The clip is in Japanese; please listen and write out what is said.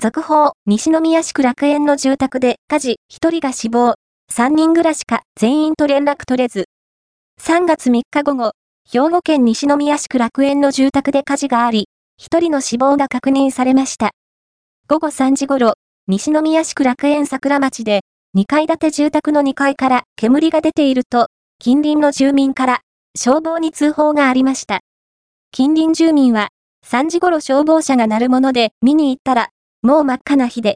続報、西宮市区楽園の住宅で火事、1人が死亡、3人暮らしか全員と連絡取れず。3月3日午後、兵庫県西宮市区楽園の住宅で火事があり、1人の死亡が確認されました。午後3時頃、西宮市区楽園桜町で、2階建て住宅の2階から煙が出ていると、近隣の住民から消防に通報がありました。近隣住民は、3時頃消防車が鳴るもので見に行ったら、もう真っ赤な火で、